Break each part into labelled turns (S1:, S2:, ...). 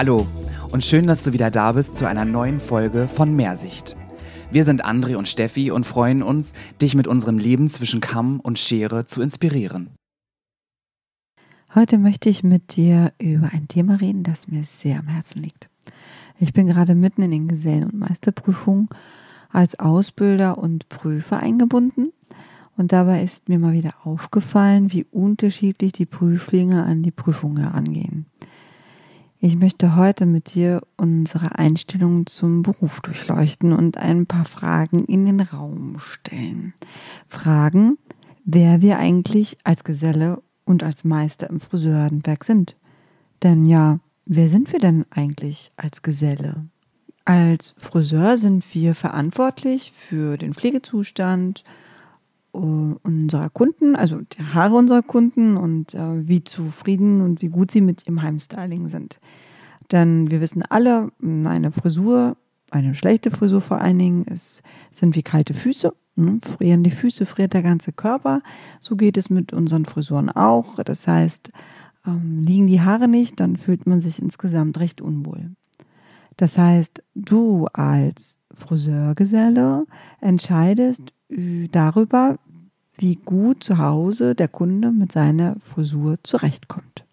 S1: Hallo und schön, dass du wieder da bist zu einer neuen Folge von Mehrsicht. Wir sind André und Steffi und freuen uns, dich mit unserem Leben zwischen Kamm und Schere zu inspirieren.
S2: Heute möchte ich mit dir über ein Thema reden, das mir sehr am Herzen liegt. Ich bin gerade mitten in den Gesellen- und Meisterprüfungen als Ausbilder und Prüfer eingebunden und dabei ist mir mal wieder aufgefallen, wie unterschiedlich die Prüflinge an die Prüfung herangehen. Ich möchte heute mit dir unsere Einstellung zum Beruf durchleuchten und ein paar Fragen in den Raum stellen. Fragen, wer wir eigentlich als Geselle und als Meister im Friseurhandwerk sind. Denn ja, wer sind wir denn eigentlich als Geselle? Als Friseur sind wir verantwortlich für den Pflegezustand, unserer Kunden, also der Haare unserer Kunden und äh, wie zufrieden und wie gut sie mit ihrem Heimstyling sind. Denn wir wissen alle, eine Frisur, eine schlechte Frisur vor allen Dingen, ist, sind wie kalte Füße. Ne? Frieren die Füße, friert der ganze Körper. So geht es mit unseren Frisuren auch. Das heißt, ähm, liegen die Haare nicht, dann fühlt man sich insgesamt recht unwohl. Das heißt, du als Friseurgeselle entscheidest, darüber, wie gut zu Hause der Kunde mit seiner Frisur zurechtkommt.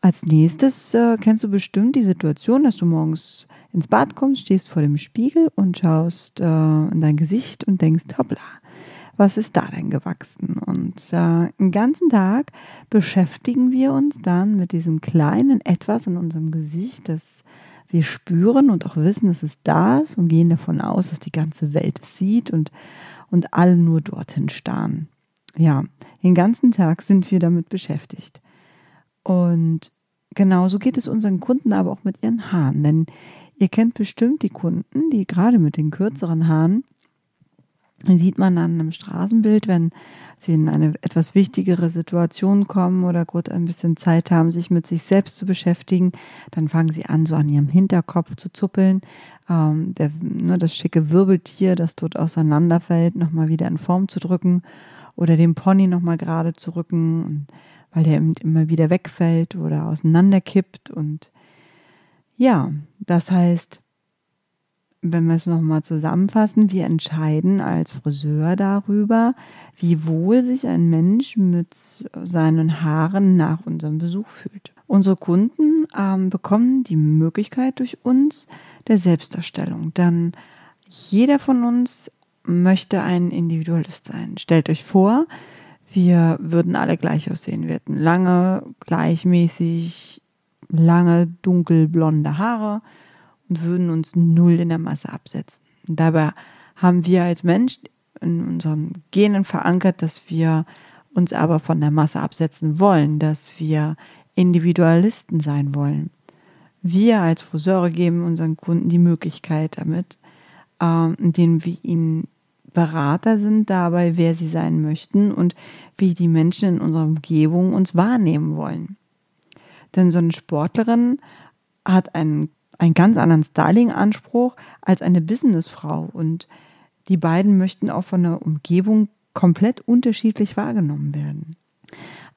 S2: Als nächstes äh, kennst du bestimmt die Situation, dass du morgens ins Bad kommst, stehst vor dem Spiegel und schaust äh, in dein Gesicht und denkst, hoppla, was ist da denn gewachsen? Und äh, den ganzen Tag beschäftigen wir uns dann mit diesem kleinen Etwas in unserem Gesicht, das wir spüren und auch wissen, dass es da ist und gehen davon aus, dass die ganze Welt es sieht und, und alle nur dorthin starren. Ja, den ganzen Tag sind wir damit beschäftigt. Und genauso geht es unseren Kunden aber auch mit ihren Haaren. Denn ihr kennt bestimmt die Kunden, die gerade mit den kürzeren Haaren sieht man dann im Straßenbild, wenn sie in eine etwas wichtigere Situation kommen oder kurz ein bisschen Zeit haben, sich mit sich selbst zu beschäftigen, dann fangen sie an, so an ihrem Hinterkopf zu zuppeln. Ähm, der, nur ne, das schicke Wirbeltier, das dort auseinanderfällt, nochmal wieder in Form zu drücken oder den Pony nochmal gerade zu rücken, weil der immer wieder wegfällt oder auseinanderkippt. Und ja, das heißt, wenn wir es nochmal zusammenfassen, wir entscheiden als Friseur darüber, wie wohl sich ein Mensch mit seinen Haaren nach unserem Besuch fühlt. Unsere Kunden ähm, bekommen die Möglichkeit durch uns der Selbstdarstellung. Denn jeder von uns möchte ein Individualist sein. Stellt euch vor, wir würden alle gleich aussehen. Wir hätten lange, gleichmäßig, lange, dunkelblonde Haare und würden uns null in der Masse absetzen. dabei haben wir als Mensch in unseren Genen verankert, dass wir uns aber von der Masse absetzen wollen, dass wir Individualisten sein wollen. Wir als Friseure geben unseren Kunden die Möglichkeit damit, ähm, indem wir ihnen Berater sind dabei, wer sie sein möchten und wie die Menschen in unserer Umgebung uns wahrnehmen wollen. Denn so eine Sportlerin hat einen einen ganz anderen Styling-Anspruch als eine Businessfrau. Und die beiden möchten auch von der Umgebung komplett unterschiedlich wahrgenommen werden.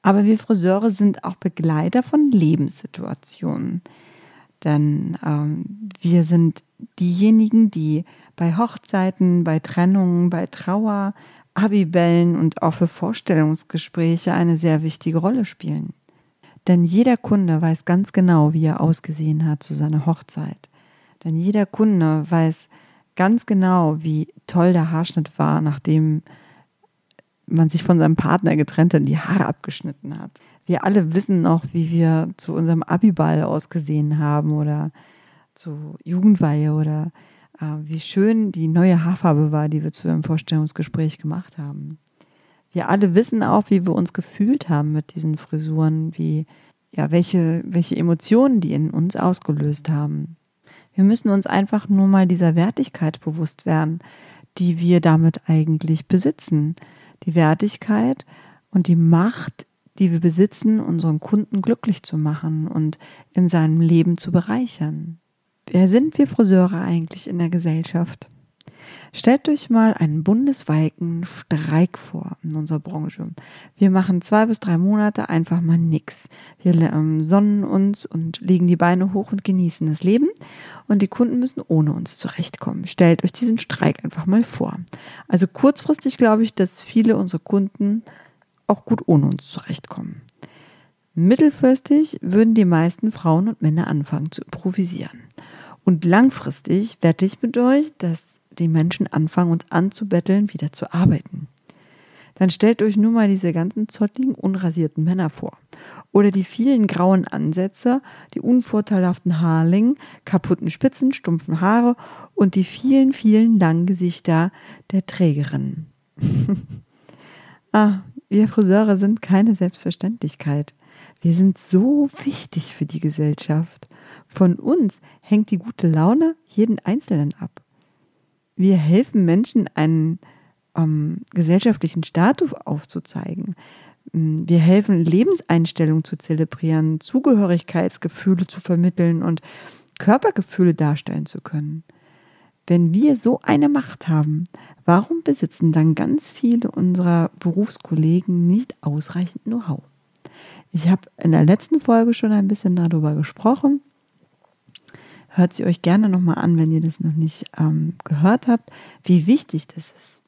S2: Aber wir Friseure sind auch Begleiter von Lebenssituationen. Denn ähm, wir sind diejenigen, die bei Hochzeiten, bei Trennungen, bei Trauer, Abibellen und auch für Vorstellungsgespräche eine sehr wichtige Rolle spielen. Denn jeder Kunde weiß ganz genau, wie er ausgesehen hat zu seiner Hochzeit. Denn jeder Kunde weiß ganz genau, wie toll der Haarschnitt war, nachdem man sich von seinem Partner getrennt hat und die Haare abgeschnitten hat. Wir alle wissen noch, wie wir zu unserem Abiball ausgesehen haben oder zu Jugendweihe oder äh, wie schön die neue Haarfarbe war, die wir zu einem Vorstellungsgespräch gemacht haben wir alle wissen auch, wie wir uns gefühlt haben mit diesen Frisuren, wie, ja, welche, welche Emotionen die in uns ausgelöst haben. Wir müssen uns einfach nur mal dieser Wertigkeit bewusst werden, die wir damit eigentlich besitzen. Die Wertigkeit und die Macht, die wir besitzen, unseren Kunden glücklich zu machen und in seinem Leben zu bereichern. Wer sind wir Friseure eigentlich in der Gesellschaft? Stellt euch mal einen bundesweiten Streik vor in unserer Branche. Wir machen zwei bis drei Monate einfach mal nichts. Wir ähm, sonnen uns und legen die Beine hoch und genießen das Leben. Und die Kunden müssen ohne uns zurechtkommen. Stellt euch diesen Streik einfach mal vor. Also kurzfristig glaube ich, dass viele unserer Kunden auch gut ohne uns zurechtkommen. Mittelfristig würden die meisten Frauen und Männer anfangen zu improvisieren. Und langfristig wette ich mit euch, dass die Menschen anfangen, uns anzubetteln, wieder zu arbeiten. Dann stellt euch nur mal diese ganzen zottligen, unrasierten Männer vor. Oder die vielen grauen Ansätze, die unvorteilhaften Haarlingen, kaputten Spitzen, stumpfen Haare und die vielen, vielen langen Gesichter der Trägerinnen. ah, wir Friseure sind keine Selbstverständlichkeit. Wir sind so wichtig für die Gesellschaft. Von uns hängt die gute Laune jeden Einzelnen ab wir helfen Menschen, einen ähm, gesellschaftlichen Status aufzuzeigen. Mm, wir helfen, Lebenseinstellungen zu zelebrieren, Zugehörigkeitsgefühle zu vermitteln und Körpergefühle darstellen zu können. Wenn wir so eine Macht haben, warum besitzen dann ganz viele unserer Berufskollegen nicht ausreichend Know-how? Ich habe in der letzten Folge schon ein bisschen darüber gesprochen. Hört sie euch gerne nochmal an, wenn ihr das noch nicht ähm, gehört habt, wie wichtig das ist.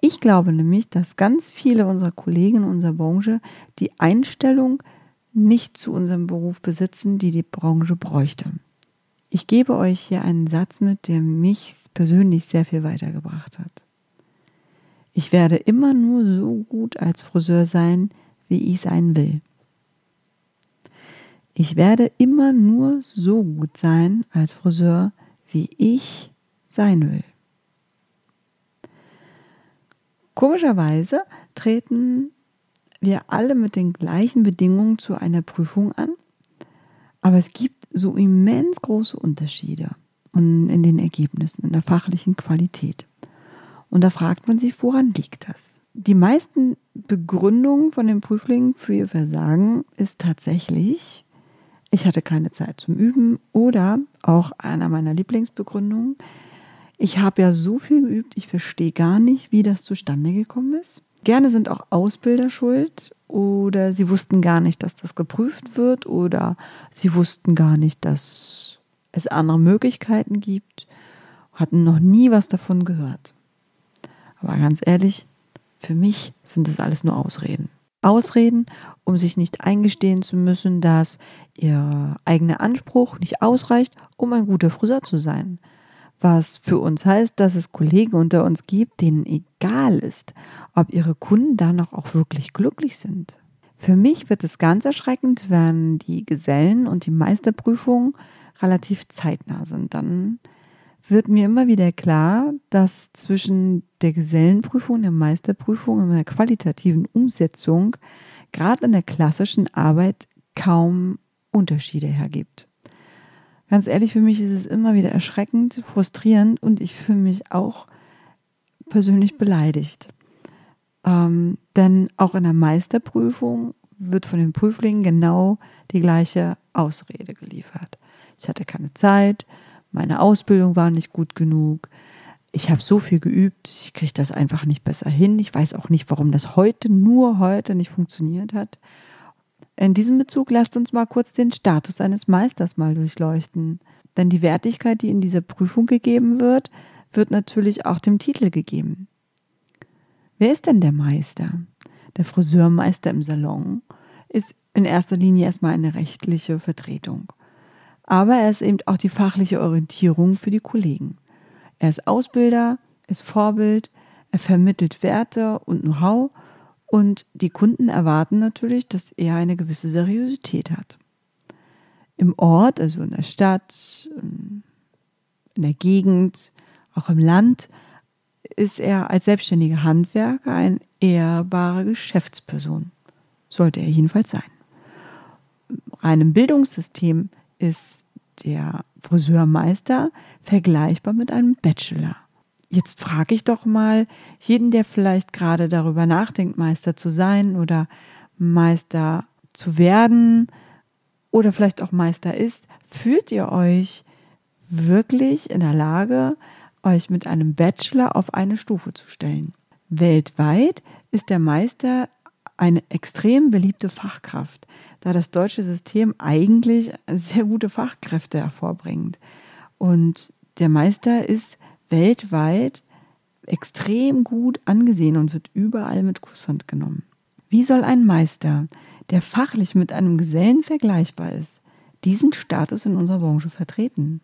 S2: Ich glaube nämlich, dass ganz viele unserer Kollegen in unserer Branche die Einstellung nicht zu unserem Beruf besitzen, die die Branche bräuchte. Ich gebe euch hier einen Satz mit, der mich persönlich sehr viel weitergebracht hat. Ich werde immer nur so gut als Friseur sein, wie ich sein will. Ich werde immer nur so gut sein als Friseur, wie ich sein will. Komischerweise treten wir alle mit den gleichen Bedingungen zu einer Prüfung an, aber es gibt so immens große Unterschiede in den Ergebnissen, in der fachlichen Qualität. Und da fragt man sich, woran liegt das? Die meisten Begründungen von den Prüflingen für ihr Versagen ist tatsächlich, ich hatte keine Zeit zum Üben oder auch einer meiner Lieblingsbegründungen, ich habe ja so viel geübt, ich verstehe gar nicht, wie das zustande gekommen ist. Gerne sind auch Ausbilder schuld oder sie wussten gar nicht, dass das geprüft wird oder sie wussten gar nicht, dass es andere Möglichkeiten gibt, hatten noch nie was davon gehört. Aber ganz ehrlich, für mich sind das alles nur Ausreden. Ausreden, um sich nicht eingestehen zu müssen, dass ihr eigener Anspruch nicht ausreicht, um ein guter Friseur zu sein. Was für uns heißt, dass es Kollegen unter uns gibt, denen egal ist, ob ihre Kunden danach auch wirklich glücklich sind. Für mich wird es ganz erschreckend, wenn die Gesellen und die Meisterprüfungen relativ zeitnah sind. Dann wird mir immer wieder klar, dass zwischen der Gesellenprüfung der Meisterprüfung und der qualitativen Umsetzung gerade in der klassischen Arbeit kaum Unterschiede hergibt. Ganz ehrlich, für mich ist es immer wieder erschreckend, frustrierend und ich fühle mich auch persönlich beleidigt. Ähm, denn auch in der Meisterprüfung wird von den Prüflingen genau die gleiche Ausrede geliefert. Ich hatte keine Zeit, meine Ausbildung war nicht gut genug. Ich habe so viel geübt, ich kriege das einfach nicht besser hin. Ich weiß auch nicht, warum das heute, nur heute nicht funktioniert hat. In diesem Bezug lasst uns mal kurz den Status eines Meisters mal durchleuchten. Denn die Wertigkeit, die in dieser Prüfung gegeben wird, wird natürlich auch dem Titel gegeben. Wer ist denn der Meister? Der Friseurmeister im Salon ist in erster Linie erstmal eine rechtliche Vertretung aber er ist eben auch die fachliche Orientierung für die Kollegen. Er ist Ausbilder, ist Vorbild, er vermittelt Werte und Know-how und die Kunden erwarten natürlich, dass er eine gewisse Seriosität hat. Im Ort, also in der Stadt, in der Gegend, auch im Land, ist er als selbstständiger Handwerker eine ehrbare Geschäftsperson. Sollte er jedenfalls sein. Rein im Bildungssystem ist der Friseurmeister vergleichbar mit einem Bachelor. Jetzt frage ich doch mal jeden, der vielleicht gerade darüber nachdenkt, Meister zu sein oder Meister zu werden oder vielleicht auch Meister ist, fühlt ihr euch wirklich in der Lage, euch mit einem Bachelor auf eine Stufe zu stellen. Weltweit ist der Meister eine extrem beliebte Fachkraft, da das deutsche System eigentlich sehr gute Fachkräfte hervorbringt. Und der Meister ist weltweit extrem gut angesehen und wird überall mit Kusshand genommen. Wie soll ein Meister, der fachlich mit einem Gesellen vergleichbar ist, diesen Status in unserer Branche vertreten?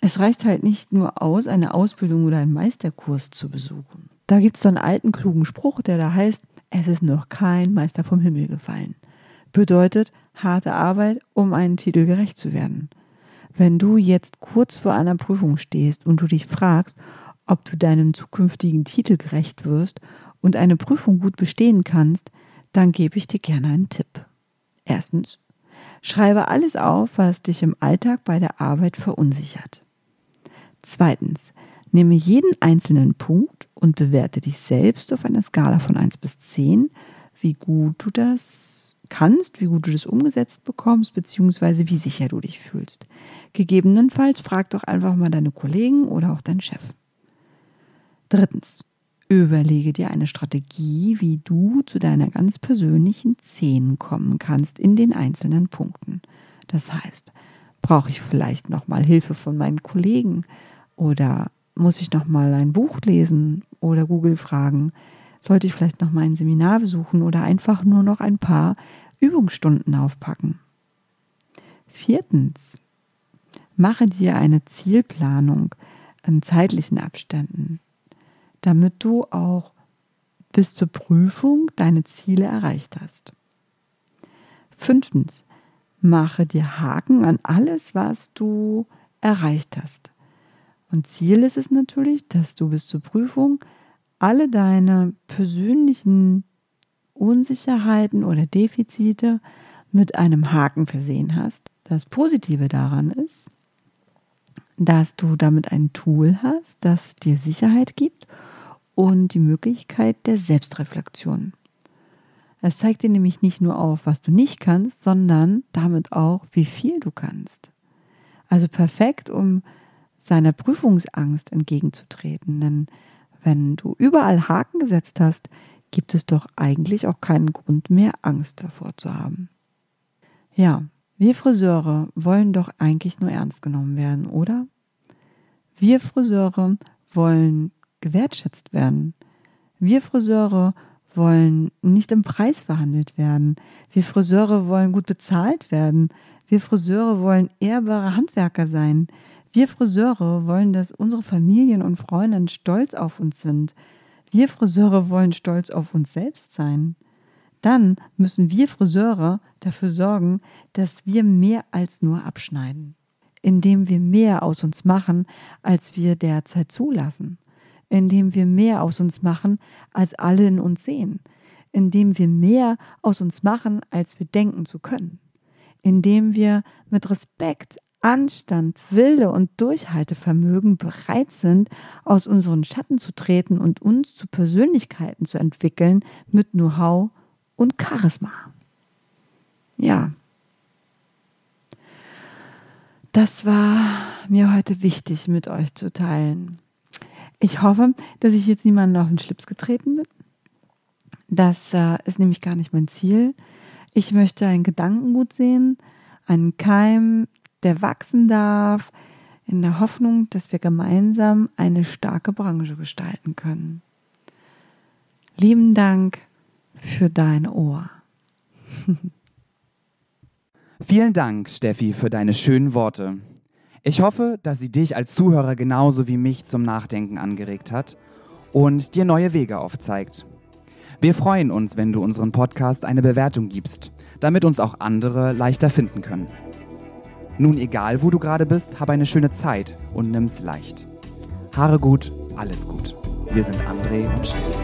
S2: Es reicht halt nicht nur aus, eine Ausbildung oder einen Meisterkurs zu besuchen. Da gibt es so einen alten klugen Spruch, der da heißt, es ist noch kein Meister vom Himmel gefallen. Bedeutet harte Arbeit, um einen Titel gerecht zu werden. Wenn du jetzt kurz vor einer Prüfung stehst und du dich fragst, ob du deinem zukünftigen Titel gerecht wirst und eine Prüfung gut bestehen kannst, dann gebe ich dir gerne einen Tipp. Erstens, schreibe alles auf, was dich im Alltag bei der Arbeit verunsichert. Zweitens, nehme jeden einzelnen Punkt und bewerte dich selbst auf einer Skala von 1 bis 10, wie gut du das kannst, wie gut du das umgesetzt bekommst, beziehungsweise wie sicher du dich fühlst. Gegebenenfalls frag doch einfach mal deine Kollegen oder auch deinen Chef. Drittens, überlege dir eine Strategie, wie du zu deiner ganz persönlichen 10 kommen kannst in den einzelnen Punkten. Das heißt, brauche ich vielleicht nochmal Hilfe von meinen Kollegen oder muss ich nochmal ein Buch lesen oder Google fragen? Sollte ich vielleicht nochmal ein Seminar besuchen oder einfach nur noch ein paar Übungsstunden aufpacken? Viertens, mache dir eine Zielplanung in zeitlichen Abständen damit du auch bis zur Prüfung deine Ziele erreicht hast. Fünftens, mache dir Haken an alles, was du erreicht hast. Und Ziel ist es natürlich, dass du bis zur Prüfung alle deine persönlichen Unsicherheiten oder Defizite mit einem Haken versehen hast. Das Positive daran ist, dass du damit ein Tool hast, das dir Sicherheit gibt und die Möglichkeit der Selbstreflexion. Es zeigt dir nämlich nicht nur auf, was du nicht kannst, sondern damit auch, wie viel du kannst. Also perfekt, um seiner Prüfungsangst entgegenzutreten. Denn wenn du überall Haken gesetzt hast, gibt es doch eigentlich auch keinen Grund mehr, Angst davor zu haben. Ja, wir Friseure wollen doch eigentlich nur ernst genommen werden, oder? Wir Friseure wollen gewertschätzt werden. Wir Friseure wollen nicht im Preis verhandelt werden. Wir Friseure wollen gut bezahlt werden. Wir Friseure wollen ehrbare Handwerker sein. Wir Friseure wollen, dass unsere Familien und Freundinnen stolz auf uns sind. Wir Friseure wollen stolz auf uns selbst sein. Dann müssen wir Friseure dafür sorgen, dass wir mehr als nur abschneiden, indem wir mehr aus uns machen, als wir derzeit zulassen indem wir mehr aus uns machen, als alle in uns sehen, indem wir mehr aus uns machen, als wir denken zu können, indem wir mit Respekt, Anstand, Wilde und Durchhaltevermögen bereit sind, aus unseren Schatten zu treten und uns zu Persönlichkeiten zu entwickeln mit Know-how und Charisma. Ja, das war mir heute wichtig mit euch zu teilen. Ich hoffe, dass ich jetzt niemanden auf den Schlips getreten bin. Das äh, ist nämlich gar nicht mein Ziel. Ich möchte ein Gedankengut sehen, einen Keim, der wachsen darf, in der Hoffnung, dass wir gemeinsam eine starke Branche gestalten können. Lieben Dank für dein Ohr.
S1: Vielen Dank, Steffi, für deine schönen Worte. Ich hoffe, dass sie dich als Zuhörer genauso wie mich zum Nachdenken angeregt hat und dir neue Wege aufzeigt. Wir freuen uns, wenn du unseren Podcast eine Bewertung gibst, damit uns auch andere leichter finden können. Nun egal, wo du gerade bist, hab eine schöne Zeit und nimm's leicht. Haare gut, alles gut. Wir sind André und Stefan.